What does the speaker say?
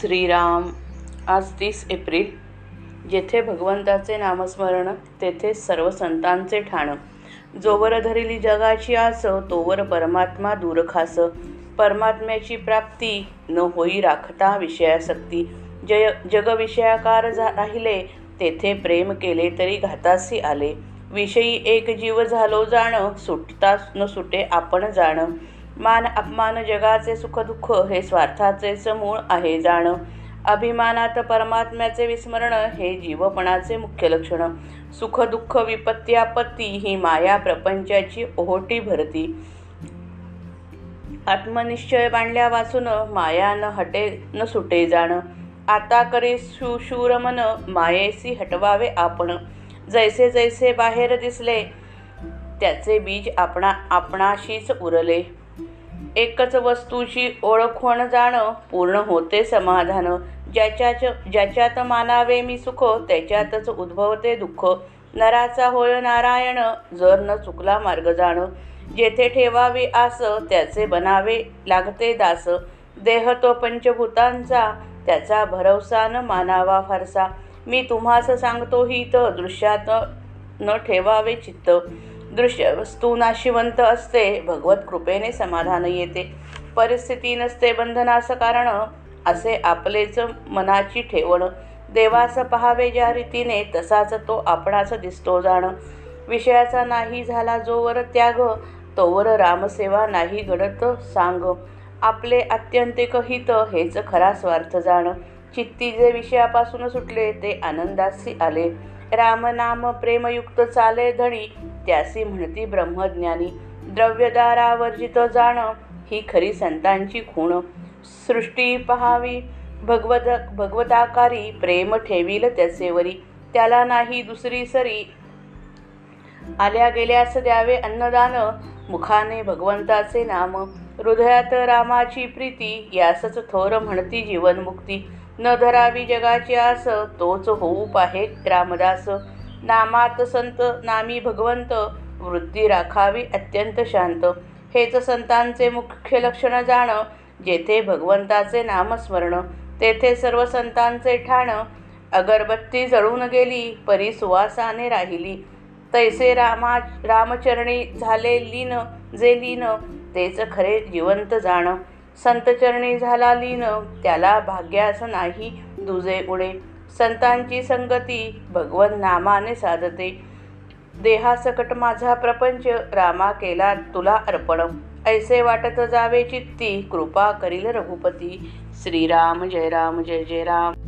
श्रीराम आज तीस एप्रिल. जेथे भगवंताचे नामस्मरण तेथे सर्व संतांचे ठाण. जोवर धरिली जगाची आस तोवर परमात्मा दूर खास. परमात्म्याची प्राप्ती न होई राखता विषयासक्ती. जय जगविषयाकार झा राहिले तेथे प्रेम केले तरी घातासी आले. विषयी एक जीव झालो जाण सुटता न सुटे आपण जाण. मान अपमान जगाचे सुखदुःख हे स्वार्थाचे मूळ आहे जाणं. अभिमानात परमात्म्याचे विस्मरण हे जीवपणाचे मुख्य लक्षण. सुखदुःख विपत्ती आपत्ती ही माया प्रपंचाची ओहोटी भरती. आत्मनिश्चय बांधल्या वाचून माया न हटे न सुटे जाण. आता करे सुशूर मन मायेसी हटवावे आपण. जैसे जैसे बाहेर दिसले त्याचे बीज आपणा आपणाशीच उरले. एकच वस्तूची होणं जाणं पूर्ण होते समाधान. ज्याच्याच ज्याच्यात मानावे मी सुख त्याच्यातच उद्भवते दुःख. नराचा होय नारायण जर न चुकला मार्ग जाण. जेथे ठेवावे आस त्याचे बनावे लागते दास. देह तो पंचभूतांचा त्याचा भरवसा न मानावा फारसा. मी तुम्हास सांगतो हित दृश्यात न ठेवावे चित्त. दृश्य वस्तू नाशिवंत असते. भगवत कृपेने समाधान येते. परिस्थिती नसते बंधनास कारण. असे आपलेच मनाची ठेवण. देवास पहावे ज्या रीतीने तसाच तो आपणास दिसतो जाण. विषयाचा नाही झाला जोवर त्याग तोवर रामसेवा नाही घडत सांग. आपले आत्यंतिक हित हेच खरा स्वार्थ जाण. चित्ती जे विषयापासून सुटले ते आनंदासी आले. रामनाम प्रेमयुक्त चाले धणी त्यासी म्हणती ब्रह्मज्ञानी. द्रव्यदारावर्जित जाणं ही खरी संतांची खूण. सृष्टी पहावी भगवत भगवताकारी प्रेम ठेवील त्याचेवरी त्याला नाही दुसरी सरी. आल्या गेल्यास द्यावे अन्नदान मुखाने भगवंताचे नाम. हृदयात रामाची प्रीती यासच थोर म्हणती जीवनमुक्ती. न धरावी जगाची आस तोच होऊ पाहे रामदास नामात संत नामी भगवंत वृत्ती राखावी अत्यंत शांत. हेच संतांचे मुख्य लक्षण जाणं जेथे भगवंताचे नामस्मरण तेथे सर्व संतांचे ठाण. अगरबत्ती जळून गेली परी सुवासाने राहिली. तैसे रामा रामचरणी झाले लीन जे लीन तेच खरे जिवंत जाण. संतचरणी झाला लीन त्याला भाग्यास नाही दुजे उडे. संतांची संगती भगवन नामाने साधते. देहासकट माझा प्रपंच रामा केला तुला अर्पण. ऐसे वाटत जावे चित्ती कृपा करील रघुपती. श्रीराम जय राम जय जय राम.